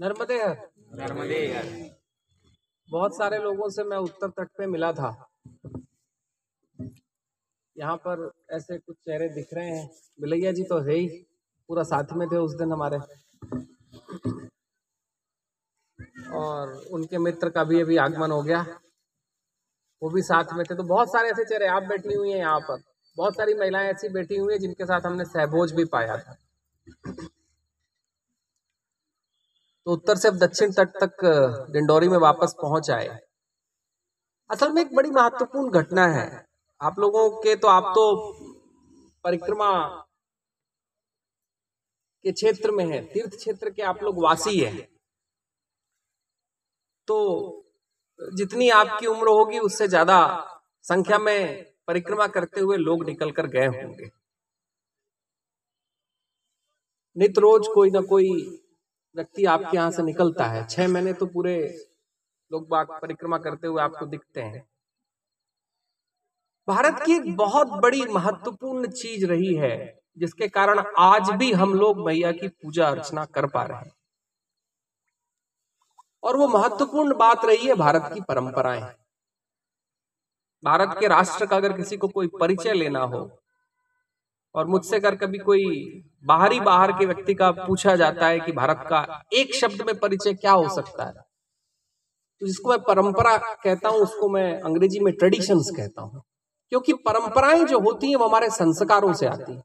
नर्मदे हर नर्मदे हर बहुत सारे लोगों से मैं उत्तर तट पे मिला था। यहाँ पर ऐसे कुछ चेहरे दिख रहे हैं। बिलैया जी तो है ही पूरा साथ में थे उस दिन हमारे। और उनके मित्र का भी अभी आगमन हो गया। वो भी साथ में थे। तो बहुत सारे ऐसे चेहरे आप बैठी हुई हैं यहाँ पर। बहुत सारी महिलाएँ ऐसी बैठी हुई हैं जिनके साथ हमने सहभोज भी पाया था। तो उत्तर से दक्षिण तट तक डिंडोरी में वापस पहुँच आए। असल में एक बड़ी महत्वपूर्ण घटना है। आप लोगों के तो आप तो परिक्रमा के क्षेत्र में है, तीर्थ क्षेत्र के आप लोग वासी हैं। तो जितनी आपकी उम्र होगी, उससे ज़्यादा संख्या में परिक्रमा करते हुए लोग निकल कर गए होंगे। नित रोज कोई ना कोई व्यक्ति आपके यहाँ से निकलता है। छह महीने तो पूरे लोग बाग परिक्रमा करते हुए आपको दिखते हैं। भारत की एक बहुत बड़ी महत्वपूर्ण चीज़ रही है, जिसके कारण आज भी हम लोग मैया की पूजा अर्चना कर पा रहे हैं। और वो महत्वपूर्ण बात रही है भारत की परंपराएँ। भारत के राष्ट्र का अगर किसी को कोई परिचय लेना हो और मुझसे अगर कभी कोई बाहरी बाहर के व्यक्ति का पूछा जाता है कि भारत का एक शब्द में परिचय क्या हो सकता है तो जिसको मैं परंपरा कहता हूँ, उसको मैं अंग्रेज़ी में ट्रेडिशंस कहता हूँ। क्योंकि परंपराएँ जो होती हैं, वो हमारे संस्कारों से आती हैं।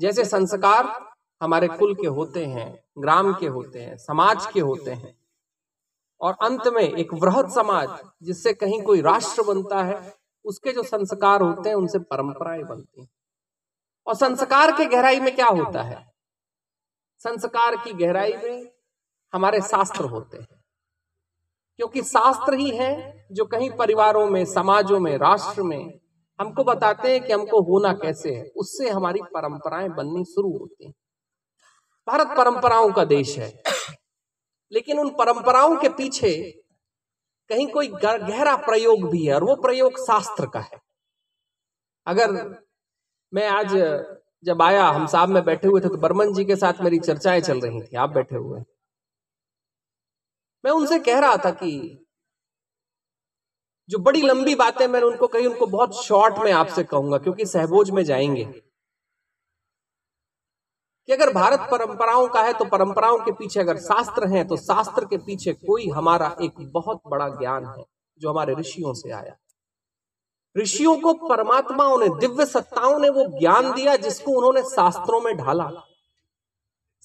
जैसे संस्कार हमारे कुल के होते हैं, ग्राम के होते हैं, समाज के होते हैं, और अंत में एक वृहद समाज जिससे कहीं कोई राष्ट्र बनता है उसके जो संस्कार होते हैं, उनसे परंपराएँ बनती हैं। और संस्कार के गहराई में क्या होता है? संस्कार की गहराई में हमारे शास्त्र होते हैं। क्योंकि शास्त्र ही है जो कहीं परिवारों में, समाजों में, राष्ट्र में हमको बताते हैं कि हमको होना कैसे है। उससे हमारी परंपराएँ बननी शुरू होती हैं। भारत परंपराओं का देश है। लेकिन उन परंपराओं के पीछे कहीं कोई गहरा प्रयोग भी है और वो प्रयोग शास्त्र का है। अगर मैं आज जब आया, हम साहब में बैठे हुए थे तो बर्मन जी के साथ मेरी चर्चाएँ चल रही थी, आप बैठे हुए मैं उनसे कह रहा था कि जो बड़ी लंबी बातें मैंने उनको कही, उनको बहुत शॉर्ट में आपसे कहूँगा, क्योंकि सहबोज में जाएँगे। कि अगर भारत परंपराओं का है तो परंपराओं के पीछे अगर शास्त्र हैं तो शास्त्र के पीछे कोई हमारा एक बहुत बड़ा ज्ञान है, जो हमारे ऋषियों से आया। ऋषियों को परमात्माओं ने, दिव्य सत्ताओं ने वो ज्ञान दिया, जिसको उन्होंने शास्त्रों में ढाला।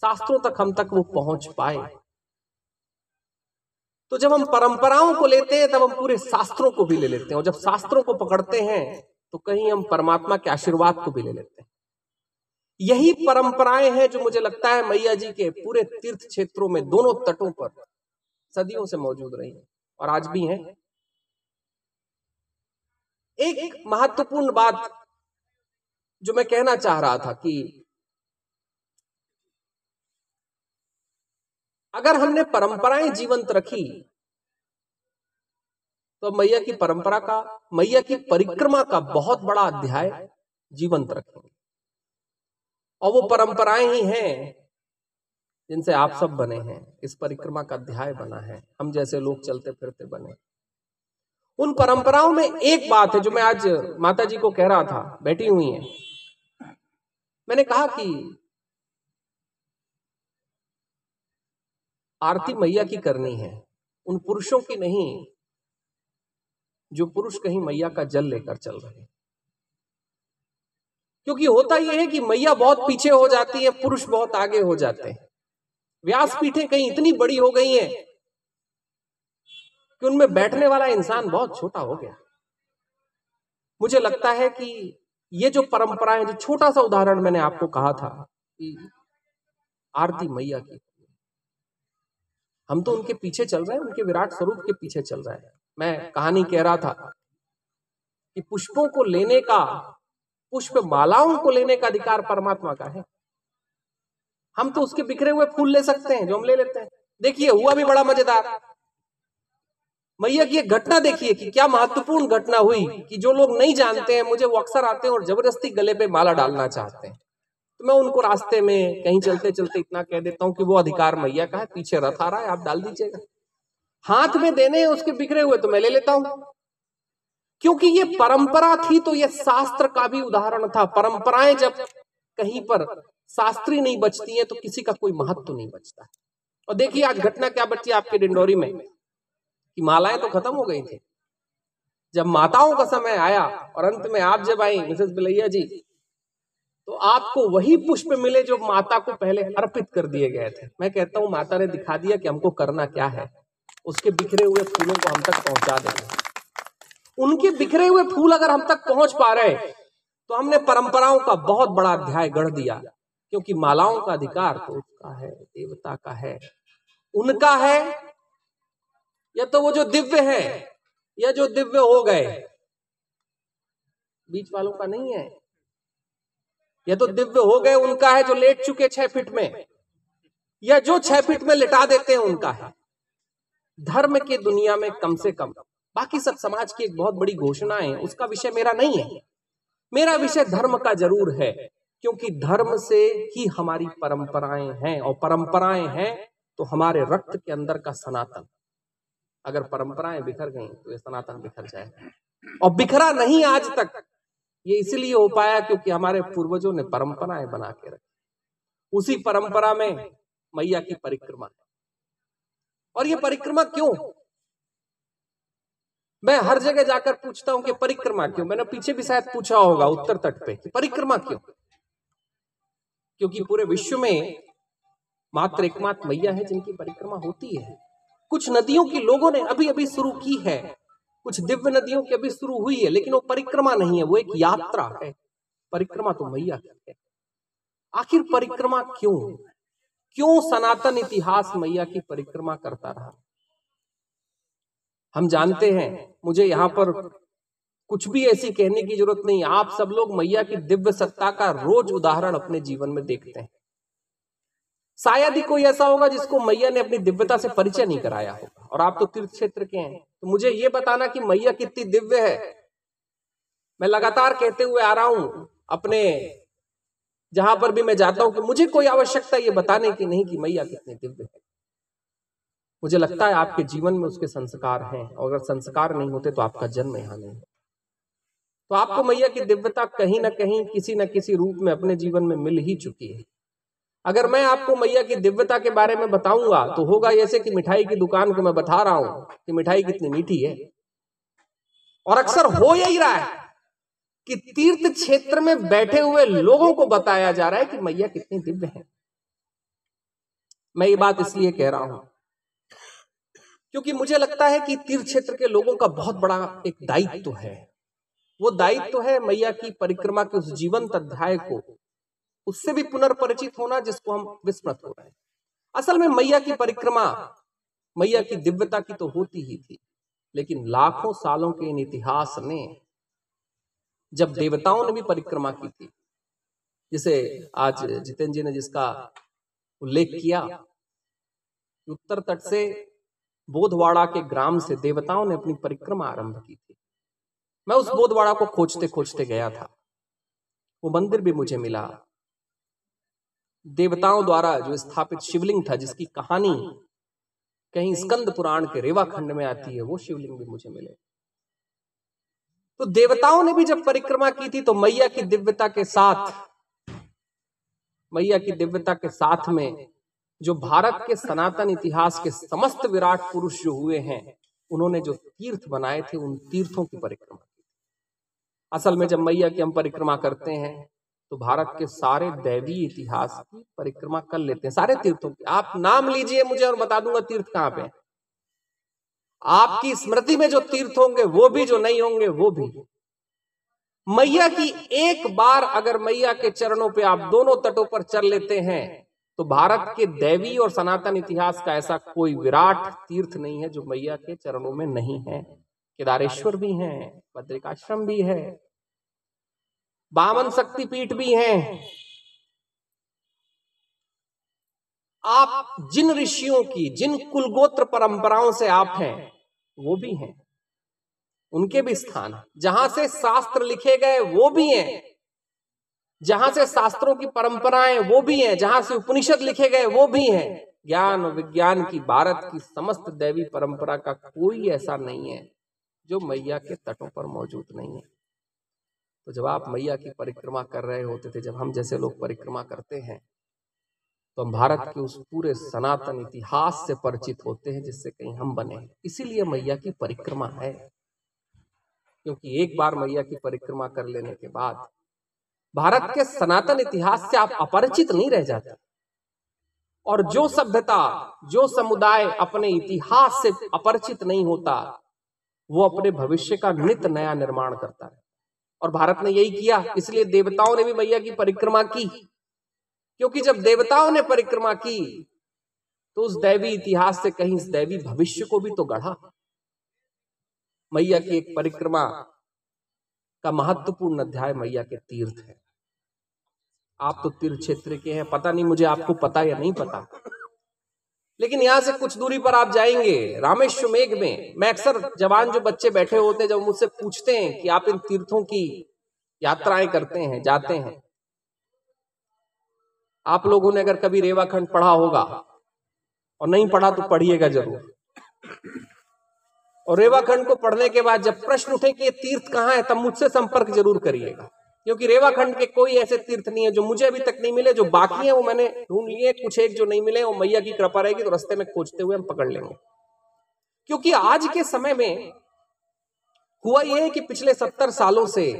शास्त्रों तक हम तक वो पहुँच पाए। तो जब हम परंपराओं को लेते हैं, तब हम पूरे शास्त्रों को भी ले लेते हैं, और जब शास्त्रों को पकड़ते हैं तो कहीं हम परमात्मा के आशीर्वाद को भी ले लेते हैं। यही परंपराएँ हैं जो मुझे लगता है मैया जी के पूरे तीर्थ क्षेत्रों में दोनों तटों पर सदियों से मौजूद रही है और आज भी हैं। एक महत्वपूर्ण बात जो मैं कहना चाह रहा था कि अगर हमने परंपराएँ जीवंत रखी तो मैया की परंपरा का, मैया की परिक्रमा का बहुत बड़ा अध्याय जीवंत रखेंगे। और वो परंपराएँ ही हैं जिनसे आप सब बने हैं इस परिक्रमा का अध्याय बना है। हम जैसे लोग चलते फिरते बने उन परंपराओं में एक बात है जो मैं आज माता जी को कह रहा था बैठी हुई है। मैंने कहा कि आरती मैया की करनी है। उन पुरुषों की नहीं जो पुरुष कहीं मैया का जल लेकर चल रहे हैं। क्योंकि होता यह है कि मैया बहुत पीछे हो जाती है, पुरुष बहुत आगे हो जाते हैं। व्यास पीठे कहीं इतनी बड़ी हो गई हैं कि उनमें बैठने वाला इंसान बहुत छोटा हो गया। मुझे लगता है कि ये जो परंपरा है, जो छोटा सा उदाहरण मैंने आपको कहा था कि आरती मैया की। हम तो उनके पीछे चल रहे हैं, उनके विराट स्वरूप के पीछे चल रहे हैं। मैं कहानी कह रहा था कि पुष्पों को लेने का पुष्प मालाओं को लेने का अधिकार परमात्मा का है। हम तो उसके बिखरे हुए फूल ले सकते हैं, जो हम ले लेते हैं। देखिए, हुआ भी बड़ा मज़ेदार। मैया की एक घटना देखिए कि क्या महत्वपूर्ण घटना हुई कि जो लोग नहीं जानते हैं, मुझे वो अक्सर आते हैं और ज़बरदस्ती गले पे माला डालना चाहते हैं। तो मैं उनको रास्ते में कहीं चलते चलते इतना कह देता हूँ कि वो अधिकार मैया का है, पीछे रथ आ रहा है, आप डाल दीजिएगा। हाथ में देने उसके बिखरे हुए तो मैं ले लेता हूँ। क्योंकि ये परंपरा थी तो ये शास्त्र का भी उदाहरण था। परंपराएँ जब कहीं पर शास्त्री नहीं बचती है तो किसी का कोई महत्व तो नहीं बचता। और देखिए आज घटना क्या बची आपके डिंडोरी में? कि मालाएँ तो खत्म हो गई थी। जब माताओं का समय आया और अंत में आप जब आई मिसेस बिलैया जी तो आपको वही पुष्प मिले जो माता को पहले अर्पित कर दिए गए थे। मैं कहता हूँ माता ने दिखा दिया कि हमको करना क्या है। उसके बिखरे हुए फूलों को हम तक पहुँचा देंगे उनके बिखरे हुए फूल अगर हम तक पहुँच पा रहे तो हमने परंपराओं का बहुत बड़ा अध्याय गढ़ दिया, क्योंकि मालाओं का अधिकार तो उसका है, देवता का है। उनका है, या तो वो जो दिव्य है, या जो दिव्य हो गए। बीच वालों का नहीं है। या तो दिव्य हो गए, उनका है जो लेट चुके छह फीट में, या जो छह फीट में लिटा देते हैं, उनका है। धर्म की दुनिया में कम से कम बाकी सब समाज की एक बहुत बड़ी घोषणा है, उसका विषय मेरा नहीं है। मेरा विषय धर्म का ज़रूर है, क्योंकि धर्म से ही हमारी परंपराएँ हैं, और परंपराएँ हैं तो हमारे रक्त के अंदर का सनातन। अगर परंपराएँ बिखर गई तो ये सनातन बिखर जाए। और बिखरा नहीं आज तक, ये इसीलिए हो पाया क्योंकि हमारे पूर्वजों ने परंपराएँ बना के रखी। उसी परंपरा में मैया की परिक्रमा। और ये परिक्रमा क्यों? मैं हर जगह जाकर पूछता हूँ कि परिक्रमा क्यों? मैंने पीछे भी शायद पूछा होगा उत्तर तट पे परिक्रमा क्यों? क्योंकि पूरे विश्व में मात्र एकमात्र मैया है जिनकी परिक्रमा होती है। कुछ नदियों की लोगों ने अभी अभी शुरू की है। कुछ दिव्य नदियों की अभी शुरू हुई है, लेकिन वो परिक्रमा नहीं है, वो एक यात्रा है। परिक्रमा तो मैया की है। आखिर परिक्रमा क्यों? क्यों सनातन इतिहास मैया की परिक्रमा करता रहा? हम जानते हैं, मुझे यहाँ पर कुछ भी ऐसी कहने की ज़रूरत नहीं। आप सब लोग मैया की दिव्य सत्ता का रोज उदाहरण अपने जीवन में देखते हैं। शायद ही कोई ऐसा होगा जिसको मैया ने अपनी दिव्यता से परिचय नहीं कराया होगा। और आप तो तीर्थ क्षेत्र के हैं। तो मुझे ये बताना कि मैया कितनी दिव्य है। मैं लगातार कहते हुए आ रहा हूँ अपने, जहाँ पर भी मैं जाता हूँ कि मुझे कोई आवश्यकता ये बताने की नहीं कि मैया कितनी दिव्य है। मुझे लगता है आपके जीवन में उसके संस्कार हैं, और अगर संस्कार नहीं होते तो आपका जन्म यहाँ नहीं। तो आपको मैया की दिव्यता कहीं ना कहीं किसी न किसी रूप में अपने जीवन में मिल ही चुकी है। अगर मैं आपको मैया की दिव्यता के बारे में बताऊँगा तो होगा ऐसे कि मिठाई की दुकान को मैं बता रहा हूँ कि मिठाई कितनी मीठी है। और अक्सर हो यही रहा है कि तीर्थ क्षेत्र में बैठे हुए लोगों को बताया जा रहा है कि मैया कितनी दिव्य है। मैं ये बात इसलिए कह रहा हूँ क्योंकि मुझे लगता है कि तीर्थ क्षेत्र के लोगों का बहुत बड़ा एक दायित्व तो है। वो दायित्व तो है मैया की परिक्रमा के उस जीवंत अध्याय को, उससे भी पुनर्परिचित होना जिसको हम विस्मृत हो रहे हैं। असल में मैया की परिक्रमा, मैया की दिव्यता की तो होती ही थी, लेकिन लाखों सालों के इन इतिहास ने जब देवताओं ने भी परिक्रमा की थी, जिसे आज जितेंद्र जी ने जिसका उल्लेख किया, उत्तर तट से बोधवाड़ा के ग्राम से देवताओं ने अपनी परिक्रमा आरंभ की थी। मैं उस बोधवाड़ा को खोजते खोजते गया था। वो मंदिर भी मुझे मिला। देवताओं द्वारा जो स्थापित शिवलिंग था, जिसकी कहानी कहीं स्कंद पुराण के रेवा खंड में आती है, वो शिवलिंग भी मुझे मिले। तो देवताओं ने भी जब परिक्रमा की थी तो मैया की दिव्यता के साथ, मैया की दिव्यता के साथ में जो भारत के सनातन इतिहास के समस्त विराट पुरुष जो हुए हैं, उन्होंने जो तीर्थ बनाए थे, उन तीर्थों की परिक्रमा की असल में जब मैया की हम परिक्रमा करते हैं तो भारत के सारे दैवी इतिहास की परिक्रमा कर लेते हैं, सारे तीर्थों की। आप नाम लीजिए मुझे और बता दूँगा तीर्थ कहाँ पे आपकी स्मृति में जो तीर्थ होंगे, वो भी जो नहीं होंगे, वो भी। मैया की एक बार अगर मैया के चरणों पे आप दोनों तटों पर चल लेते हैं तो भारत के दैवी और सनातन इतिहास का ऐसा कोई विराट तीर्थ नहीं है जो मैया के चरणों में नहीं है। केदारेश्वर भी है, बद्रिकाश्रम भी है, बामन शक्तिपीठ भी हैं। आप जिन ऋषियों की, जिन कुलगोत्र परंपराओं से आप हैं, वो भी हैं। उनके भी स्थान जहाँ से शास्त्र लिखे गए, वो भी हैं। जहाँ से शास्त्रों की परंपराएँ वो भी हैं, जहाँ से उपनिषद लिखे गए वो भी हैं। ज्ञान विज्ञान की भारत की समस्त दैवी परंपरा का कोई ऐसा नहीं है, जो मैया के तटों पर मौजूद नहीं है। तो जब आप मैया की परिक्रमा कर रहे होते थे, जब हम जैसे लोग परिक्रमा करते हैं तो हम भारत के उस पूरे सनातन इतिहास से परिचित होते हैं, जिससे कहीं हम बने इसीलिए मैया की परिक्रमा है, क्योंकि एक बार मैया की परिक्रमा कर लेने के बाद भारत के सनातन इतिहास से आप अपरिचित नहीं रह जाते। और जो सभ्यता, जो समुदाय अपने इतिहास से अपरिचित नहीं होता, वो अपने भविष्य का नित नया निर्माण करता है। और भारत ने यही किया, इसलिए देवताओं ने भी मैया की परिक्रमा की। क्योंकि जब देवताओं ने परिक्रमा की तो उस दैवी इतिहास से कहीं इस दैवी भविष्य को भी तो गढ़ा। मैया की एक परिक्रमा का महत्वपूर्ण अध्याय मैया के तीर्थ है। आप तो तीर्थ क्षेत्र के हैं, पता नहीं मुझे आपको पता या नहीं पता। लेकिन यहाँ से कुछ दूरी पर आप जाएँगे रामेश्वर मेघ में। मैं अक्सर जवान जो बच्चे बैठे होते हैं, जब मुझसे पूछते हैं कि आप इन तीर्थों की यात्राएँ करते हैं, जाते हैं। आप लोगों ने अगर कभी रेवाखंड पढ़ा होगा, और नहीं पढ़ा तो पढ़िएगा ज़रूर। और रेवाखंड को पढ़ने के बाद जब प्रश्न उठे कि ये तीर्थ कहाँ है, तब मुझसे संपर्क ज़रूर करिएगा। क्योंकि रेवाखंड के कोई ऐसे तीर्थ नहीं है जो मुझे अभी तक नहीं मिले, जो बाकी है, वो मैंने ढूंढ लिए, कुछ एक जो नहीं मिले, वो मैया की कृपा रहेगी तो रस्ते में खोजते हुए हम पकड़ लेंगे। क्योंकि आज के समय में हुआ यह है कि पिछले सत्तर सालों से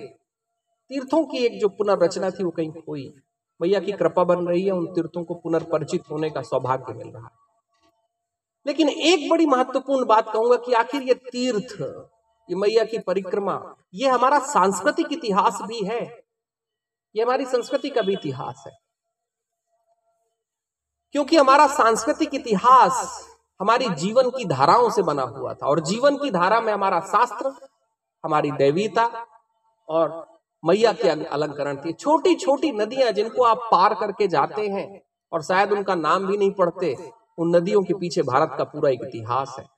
तीर्थों की एक जो पुनर्रचना थी, वो कहीं हुई मैया की कृपा बन रही है, उन तीर्थों को पुनर्परिचित होने का सौभाग्य मिल रहा है। लेकिन एक बड़ी महत्वपूर्ण बात कहूँगा कि आखिर ये तीर्थ ये मैया की परिक्रमा। ये हमारा सांस्कृतिक इतिहास भी है। ये हमारी संस्कृति का भी इतिहास है। क्योंकि हमारा सांस्कृतिक इतिहास हमारी जीवन की धाराओं से बना हुआ था और जीवन की धारा में हमारा शास्त्र, हमारी दैवीता और मैया के अलंकरण थी। छोटी छोटी नदियाँ जिनको आप पार करके जाते हैं और शायद उनका नाम भी नहीं पढ़ते, उन नदियों के पीछे भारत का पूरा एक इतिहास है।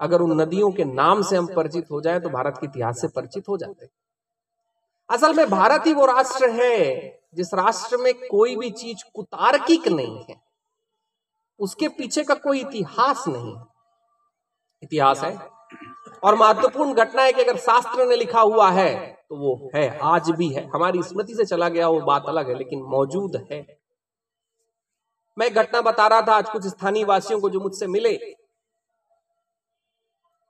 अगर उन नदियों के नाम से हम परिचित हो जाएँ तो भारत के इतिहास से परिचित हो जाते असल में भारत ही वो राष्ट्र है, जिस राष्ट्र में कोई भी चीज़ कुतार्किक नहीं है। उसके पीछे का कोई इतिहास नहीं इतिहास है। और महत्वपूर्ण घटना है कि अगर शास्त्र ने लिखा हुआ है तो वो है, आज भी है। हमारी स्मृति से चला गया वो बात अलग है, लेकिन मौजूद है। मैं घटना बता रहा था, आज कुछ स्थानीय वासियों को जो मुझसे मिले।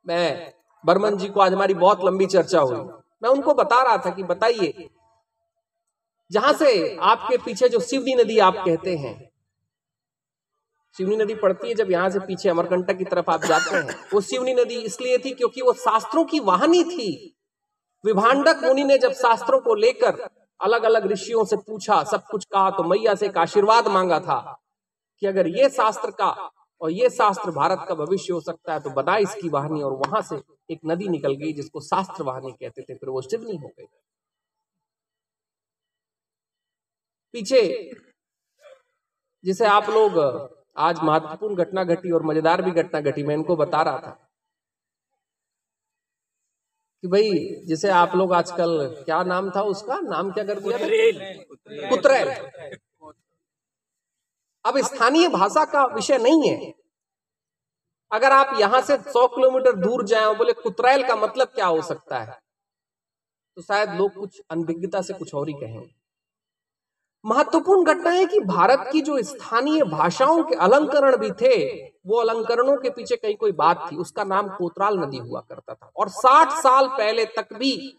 मैं बर्मन जी को आज हमारी बहुत लंबी चर्चा हुई। मैं उनको बता रहा था कि बताइए, जहाँ से आपके पीछे जो शिवनी नदी आप कहते हैं, शिवनी नदी पड़ती है जब यहाँ से पीछे अमरकंटक की तरफ़ आप जाते हैं। वो शिवनी नदी इसलिए थी क्योंकि वो शास्त्रों की वाहनी थी। विभाडक मुनि ने जब शास्त्रों को लेकर अलग अलग ऋषियों से पूछा, सब कुछ कहा तो मैया से एक आशीर्वाद मांगा था कि अगर ये शास्त्र का और ये शास्त्र भारत का भविष्य हो सकता है तो बना इसकी वाहनी और वहाँ से एक नदी निकल गई जिसको शास्त्र वाहनी कहते थे फिर वो सिवनी हो गई। पीछे जिसे आप लोग आज महत्वपूर्ण घटना घटी और मज़ेदार भी घटना घटी मैं इनको बता रहा था कि भाई जिसे आप लोग आजकल क्या नाम था उसका? नाम क्या कर दिया कुतरेल अब स्थानीय भाषा का विषय नहीं है। अगर आप यहाँ से 100 किलोमीटर दूर जाए और बोले कुतरेल का मतलब क्या हो सकता है? तो शायद लोग कुछ अनभिज्ञता से कुछ और ही कहेंगे महत्वपूर्ण घटना है कि भारत की जो स्थानीय भाषाओं के अलंकरण भी थे, वो अलंकरणों के पीछे कहीं कोई बात थी। उसका नाम कोतराल नदी हुआ करता था। और 60 साल पहले तक भी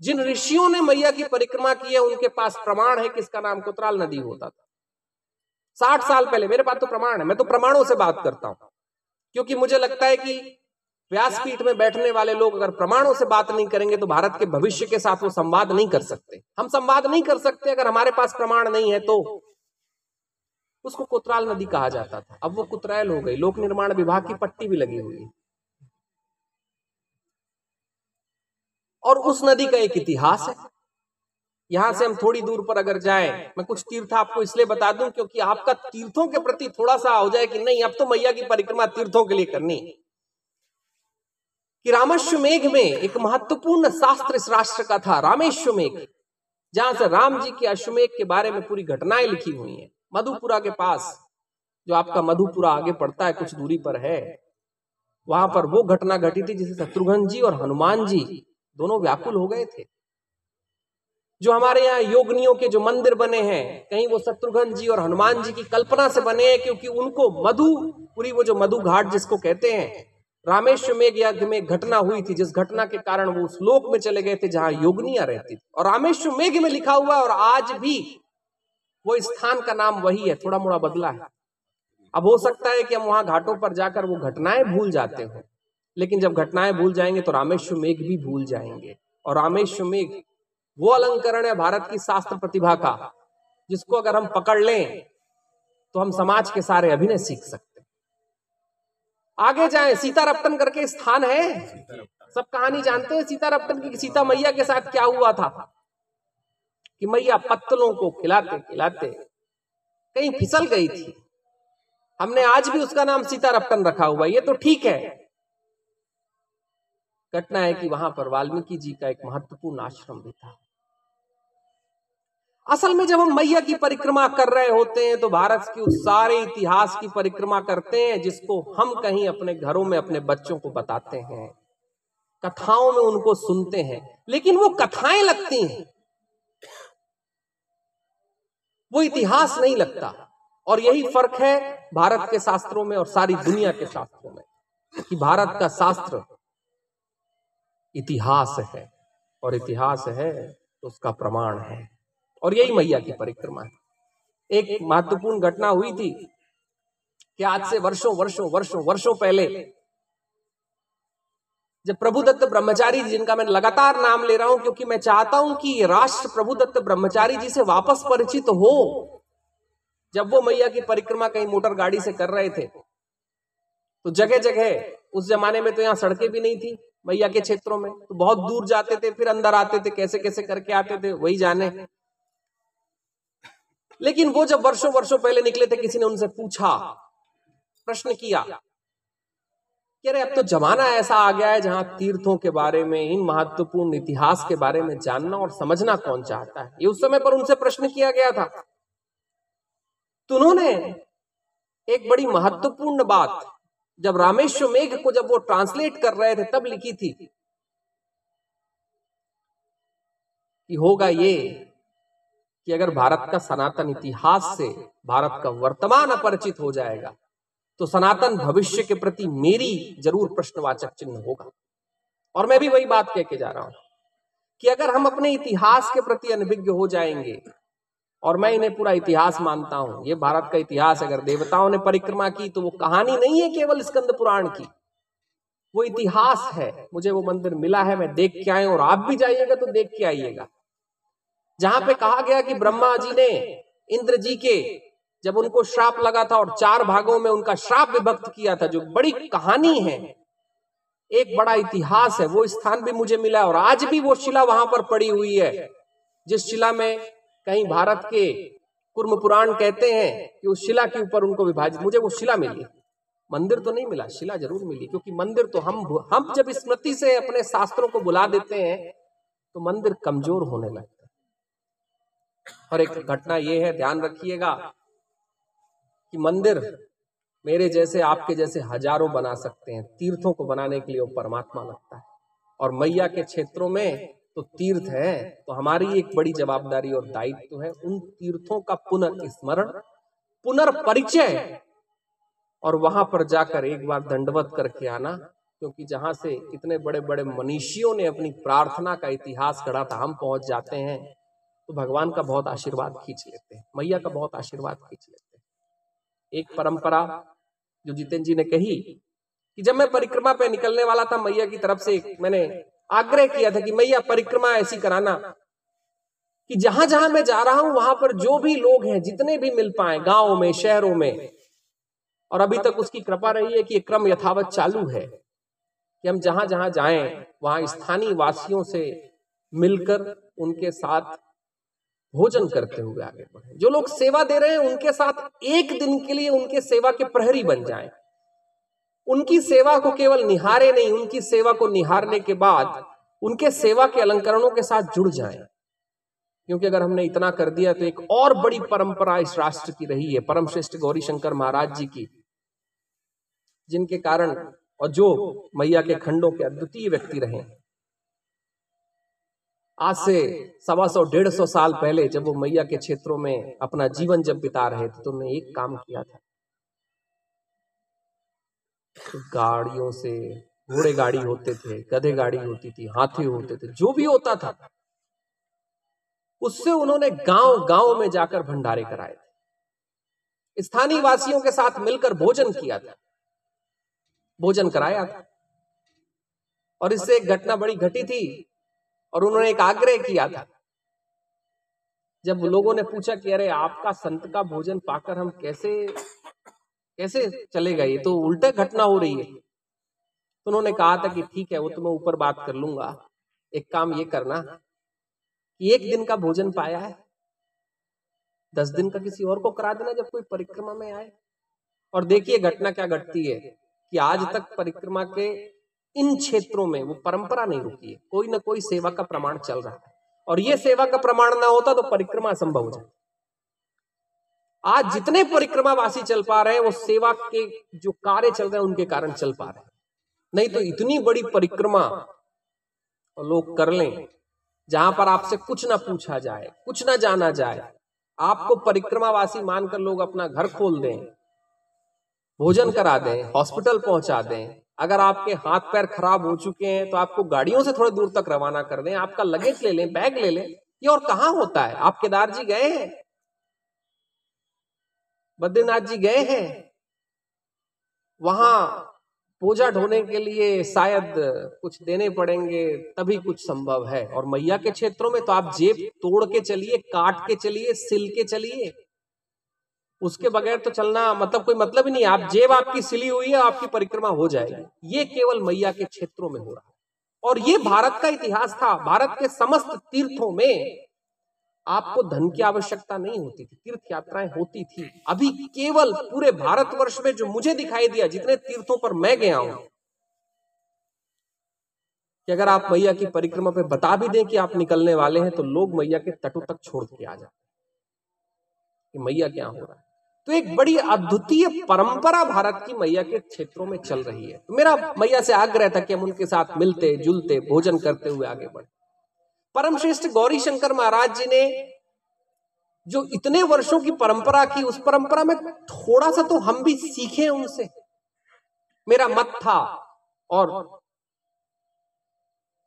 जिन ऋषियों ने मैया की परिक्रमा की है, उनके पास प्रमाण है कि इसका नाम कोतराल नदी होता था। साठ साल पहले, मेरे पास तो प्रमाण है, मैं तो प्रमाणों से बात करता हूँ। क्योंकि मुझे लगता है कि व्यासपीठ में बैठने वाले लोग अगर प्रमाणों से बात नहीं करेंगे तो भारत के भविष्य के साथ वो संवाद नहीं कर सकते। हम संवाद नहीं कर सकते अगर हमारे पास प्रमाण नहीं है तो। उसको कुतराल नदी कहा जाता था। अब वो कुतराल हो गई। लोक निर्माण विभाग की पट्टी भी लगी हुई और उस नदी का एक इतिहास है। यहाँ से हम थोड़ी दूर पर अगर जाए मैं कुछ तीर्थ आपको इसलिए बता दूँ क्योंकि आपका तीर्थों के प्रति थोड़ा सा हो जाए कि नहीं अब तो मैया की परिक्रमा तीर्थों के लिए करनी। कि रामेश्व मेघ में एक महत्वपूर्ण शास्त्र इस राष्ट्र का था रामेश्व मेघ जहाँ से राम जी के अश्वमेघ के बारे में पूरी घटनाएँ लिखी हुई हैं। मधुपुरा के पास जो आपका मधुपुरा आगे पड़ता है कुछ दूरी पर है वहाँ पर वो घटना घटी थी जिसे शत्रुघ्न जी और हनुमान जी दोनों व्याकुल हो गए थे जो हमारे यहाँ योगनियों के जो मंदिर बने हैं, कहीं वो शत्रुघ्न जी और हनुमान जी की कल्पना से बने हैं क्योंकि उनको मधु, पूरी वो जो मधु घाट जिसको कहते हैं, रामेश्वर मेघ यज्ञ में घटना हुई थी, जिस घटना के कारण वो उस लोक में चले गए थे जहाँ योगनिया रहती थी। और रामेश्वर मेघ में लिखा हुआ है और आज भी वो स्थान का नाम वही है थोड़ा मोड़ा बदला है। अब हो सकता है कि हम वहाँ घाटों पर जाकर वो घटनाएँ भूल जाते हो, लेकिन जब घटनाएँ भूल जाएँगे तो रामेश्वर मेघ भी भूल जाएँगे। और रामेश्वर मेघ वो अलंकरण है भारत की शास्त्र प्रतिभा का, जिसको अगर हम पकड़ लें तो हम समाज के सारे अभिनय सीख सकते आगे जाए, सीता रप्टन करके स्थान है। सब कहानी जानते हैं, सीता रप्टन की, सीता मैया के साथ क्या हुआ था? कि मैया पत्तलों को खिलाते खिलाते, कहीं फिसल गई थी। हमने आज भी उसका नाम सीता रप्टन रखा हुआ ये तो ठीक है। घटना है कि वहाँ पर वाल्मीकि जी का एक महत्वपूर्ण आश्रम भी था। असल में जब हम मैया की परिक्रमा कर रहे होते हैं तो भारत की उस सारे इतिहास की परिक्रमा करते हैं, जिसको हम कहीं अपने घरों में अपने बच्चों को बताते हैं। कथाओं में उनको सुनते हैं, लेकिन वो कथाएँ लगती हैं। वो इतिहास नहीं लगता, और यही फ़र्क है भारत के शास्त्रों में और सारी दुनिया के शास्त्रों में, कि भारत का शास्त्र इतिहास है, और इतिहास है तो उसका प्रमाण है। और यही मैया की परिक्रमा है। एक महत्वपूर्ण घटना हुई थी कि आज से वर्षों वर्षों वर्षों वर्षों पहले जब प्रभुदत्त ब्रह्मचारी जिनका मैं लगातार नाम ले रहा हूँ क्योंकि मैं चाहता हूँ कि राष्ट्र प्रभुदत्त ब्रह्मचारी जी से वापस परिचित हो जब वो मैया की परिक्रमा कहीं मोटर गाड़ी से कर रहे थे। तो जगह जगह उस जमाने में तो यहाँ सड़कें भी नहीं थी मैया के क्षेत्रों में। तो बहुत दूर जाते थे फिर अंदर आते थे कैसे कैसे करके आते थे वही जाने। लेकिन वो जब वर्षों वर्षों पहले निकले थे, किसी ने उनसे पूछा, प्रश्न किया कि अरे अब तो जमाना ऐसा आ गया है जहाँ तीर्थों के बारे में, इन महत्वपूर्ण इतिहास के बारे में जानना और समझना कौन चाहता है? ये उस समय पर उनसे प्रश्न किया गया था। तो उन्होंने एक बड़ी महत्वपूर्ण बात, जब रामेश्वर मेघ को जब वो ट्रांसलेट कर रहे थे, तब लिखी थी कि होगा ये कि अगर भारत का सनातन इतिहास से भारत का वर्तमान अपरिचित हो जाएगा तो सनातन भविष्य के प्रति मेरी ज़रूर प्रश्नवाचक चिन्ह होगा। और मैं भी वही बात कह के जा रहा हूँ कि अगर हम अपने इतिहास के प्रति अनभिज्ञ हो जाएँगे, और मैं इन्हें पूरा इतिहास मानता हूँ, ये भारत का इतिहास अगर देवताओं ने परिक्रमा की तो वो कहानी नहीं है केवल स्कंद पुराण की। वो इतिहास है, मुझे वो मंदिर मिला है, मैं देख के आए और आप भी जाइएगा तो देख के आइएगा। जहाँ पे कहा गया कि ब्रह्मा जी ने इंद्र जी के जब उनको श्राप लगा था और चार भागों में उनका श्राप विभक्त किया था, जो बड़ी कहानी है, एक बड़ा इतिहास है, वो स्थान भी मुझे मिला और आज भी वो शिला वहाँ पर पड़ी हुई है, जिस शिला में कहीं भारत के कुर्म पुराण कहते हैं कि उस शिला के ऊपर उनको विभाजित, मुझे वो शिला मिली। मंदिर तो नहीं मिला, शिला ज़रूर मिली, क्योंकि मंदिर तो हम हम जब स्मृति से अपने शास्त्रों को बुला देते हैं तो मंदिर कमज़ोर होने लगता और एक घटना ये है, ध्यान रखिएगा कि मंदिर मेरे जैसे, आपके जैसे हज़ारों बना सकते हैं। तीर्थों को बनाने के लिए वो परमात्मा लगता है। और मैया के क्षेत्रों में तो तीर्थ है तो हमारी एक बड़ी जवाबदारी और दायित्व तो है उन तीर्थों का पुनर्स्मरण, पुनर्परिचय। और वहाँ पर जाकर एक बार दंडवत करके आना, क्योंकि जहाँ से इतने बड़े बड़े मनीषियों ने अपनी प्रार्थना का इतिहास गढ़ा था, हम पहुँच जाते हैं। तो भगवान का बहुत आशीर्वाद खींच लेते हैं। मैया का बहुत आशीर्वाद खींच लेते हैं। एक परंपरा जो जितेंद्र जी ने कही कि जब मैं परिक्रमा पे निकलने वाला था, मैया की तरफ़ से मैंने आग्रह किया था कि मैया परिक्रमा ऐसी कराना कि जहाँ जहाँ मैं जा रहा हूँ, वहाँ पर जो भी लोग हैं, जितने भी मिल पाए, गाँवों में, शहरों में, और अभी तक उसकी कृपा रही है कि ये क्रम यथावत चालू है कि हम जहाँ जहाँ जाएँ, वहाँ स्थानीय वासियों से मिलकर उनके साथ भोजन करते हुए आगे बढ़े। जो लोग सेवा दे रहे हैं उनके साथ एक दिन के लिए उनके सेवा के प्रहरी बन जाए। उनकी सेवा को केवल निहारे नहीं उनकी सेवा को निहारने के बाद उनके सेवा के अलंकरणों के साथ जुड़ जाए। क्योंकि अगर हमने इतना कर दिया तो एक और बड़ी परंपरा इस राष्ट्र की रही है परम श्रेष्ठ गौरी शंकर महाराज जी की जिनके कारण और जो मैया के खंडों के अद्वितीय व्यक्ति रहे। आज से सवा सौ डेढ़ सौ साल पहले जब वो मैया के क्षेत्रों में अपना जीवन जब बिता रहे थे तो उन्होंने एक काम किया था। गाड़ियों से घोड़े गाड़ी होते थे गधे गाड़ी होती थी हाथी होते थे जो भी होता था। उससे उन्होंने गाँव गाँव में जाकर भंडारे कराए थे। स्थानीय वासियों के साथ मिलकर भोजन किया था। भोजन कराया था। और इससे एक घटना बड़ी घटी थी। और उन्होंने एक आग्रह किया था। जब लोगों ने पूछा कि अरे आपका संत का भोजन पाकर हम कैसे कैसे चले गए? तो उल्टे घटना हो रही है तो उन्होंने कहा था कि ठीक है वो तो मैं ऊपर बात कर लूँगा। एक काम ये करना कि एक दिन का भोजन पाया है। दस दिन का किसी और को करा देना जब कोई परिक्रमा में आए। और देखिए घटना क्या घटती है कि आज तक परिक्रमा के इन क्षेत्रों में वो परंपरा नहीं रुकी है। कोई ना कोई सेवा का प्रमाण चल रहा है। और ये सेवा का प्रमाण ना होता तो परिक्रमा असंभव हो जाती। आज जितने परिक्रमा वासी चल पा रहे हैं, वो सेवा के जो कार्य चल रहे हैं, उनके कारण चल पा रहे हैं। नहीं तो इतनी बड़ी परिक्रमा लोग कर लें, जहाँ पर आपसे कुछ ना पूछा जाए, कुछ ना जाना जाए। आपको परिक्रमावासी मानकर लोग अपना घर खोल दें, भोजन करा दें, हॉस्पिटल पहुँचा दें अगर आपके हाथ पैर खराब हो चुके हैं तो आपको गाड़ियों से थोड़े दूर तक रवाना कर दें। आपका लगेज ले लें बैग ले लें। ये और कहा होता है? आप केदार जी गए हैं? बद्रीनाथ जी गए हैं? वहाँ पूजा ढोने के लिए शायद कुछ देने पड़ेंगे, तभी कुछ संभव है। और मैया के क्षेत्रों में तो आप जेब तोड़ के चलिए, काट के चलिए, सिल के चलिए। उसके बगैर तो चलना मतलब कोई मतलब ही नहीं आप जेब आपकी सिली हुई है आपकी परिक्रमा हो जाएगी। ये केवल मैया के क्षेत्रों में हो रहा है। और ये भारत का इतिहास था। भारत के समस्त तीर्थों में आपको धन की आवश्यकता नहीं होती थी। तीर्थ यात्राएँ होती थी। अभी केवल पूरे भारतवर्ष में जो मुझे दिखाई दिया जितने तीर्थों पर मैं गया हूँ कि अगर आप मैया की परिक्रमा पे बता भी दें कि आप निकलने वाले हैं तो लोग मैया के तटों तक छोड़ के आ जाते मैया क्या हो रहा है? तो एक बड़ी अद्वितीय परंपरा भारत की मैया के क्षेत्रों में चल रही है। तो मेरा मैया से आग्रह था कि हम उनके साथ मिलते, जुलते, भोजन करते हुए आगे बढ़े। परम श्रेष्ठ गौरी शंकर महाराज जी ने जो इतने वर्षों की परंपरा की, उस परंपरा में थोड़ा सा तो हम भी सीखे उनसे। मेरा मत था और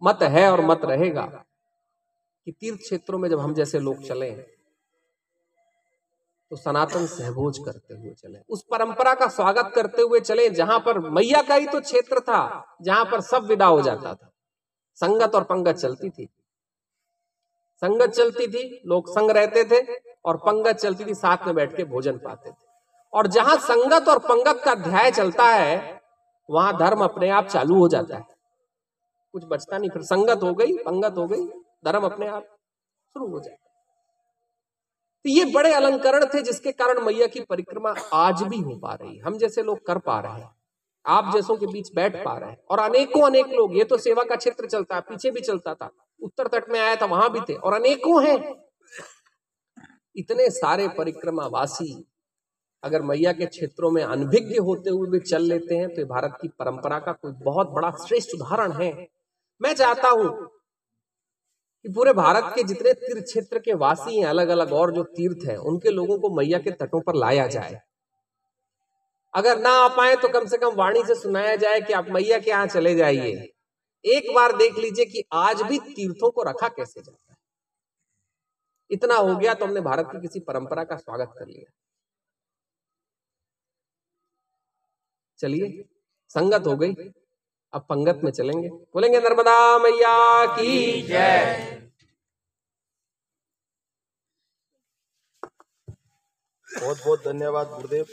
मत है और मत रहेगा कि तीर्थ क्षेत्रों में जब हम जैसे लोग चले तो सनातन सहभोज करते हुए चले। उस परंपरा का स्वागत करते हुए चले, जहाँ पर मैया का ही तो क्षेत्र था, जहाँ पर सब विदा हो जाता था। संगत और पंगत चलती थी। संगत चलती थी, लोग संग रहते थे और पंगत चलती थी, साथ में बैठ के भोजन पाते थे। और जहाँ संगत और पंगत का अध्याय चलता है, वहाँ धर्म अपने आप चालू हो जाता है। कुछ बचता नहीं, फिर संगत हो गई, पंगत हो गई, धर्म अपने आप शुरू हो जाता तो ये बड़े अलंकरण थे जिसके कारण मैया की परिक्रमा आज भी हो पा रही हम जैसे लोग कर पा रहे हैं। आप जैसों के बीच बैठ पा रहे हैं। और अनेकों, अनेक लोग, ये तो सेवा का क्षेत्र चलता है, पीछे भी चलता था। उत्तर तट में आया था, वहाँ भी थे, और अनेकों हैं। इतने सारे परिक्रमा वासी अगर मैया के क्षेत्रों में अनभिज्ञ होते हुए भी चल लेते हैं तो भारत की परंपरा का कोई बहुत बड़ा श्रेष्ठ उदाहरण है। मैं चाहता हूँ कि पूरे भारत के जितने तीर्थ क्षेत्र के वासी हैं अलग अलग और जो तीर्थ हैं, उनके लोगों को मैया के तटों पर लाया जाए। अगर ना आ पाए तो कम से कम वाणी से सुनाया जाए कि आप मैया के यहाँ चले जाइए। एक बार देख लीजिए कि आज भी तीर्थों को रखा कैसे जाता है। इतना हो गया तो हमने भारत की किसी परंपरा का स्वागत कर लिया। चलिए, संगत हो गई। अब पंगत में चलेंगे। बोलेंगे नर्मदा मैया की जय। बहुत बहुत धन्यवाद गुरुदेव।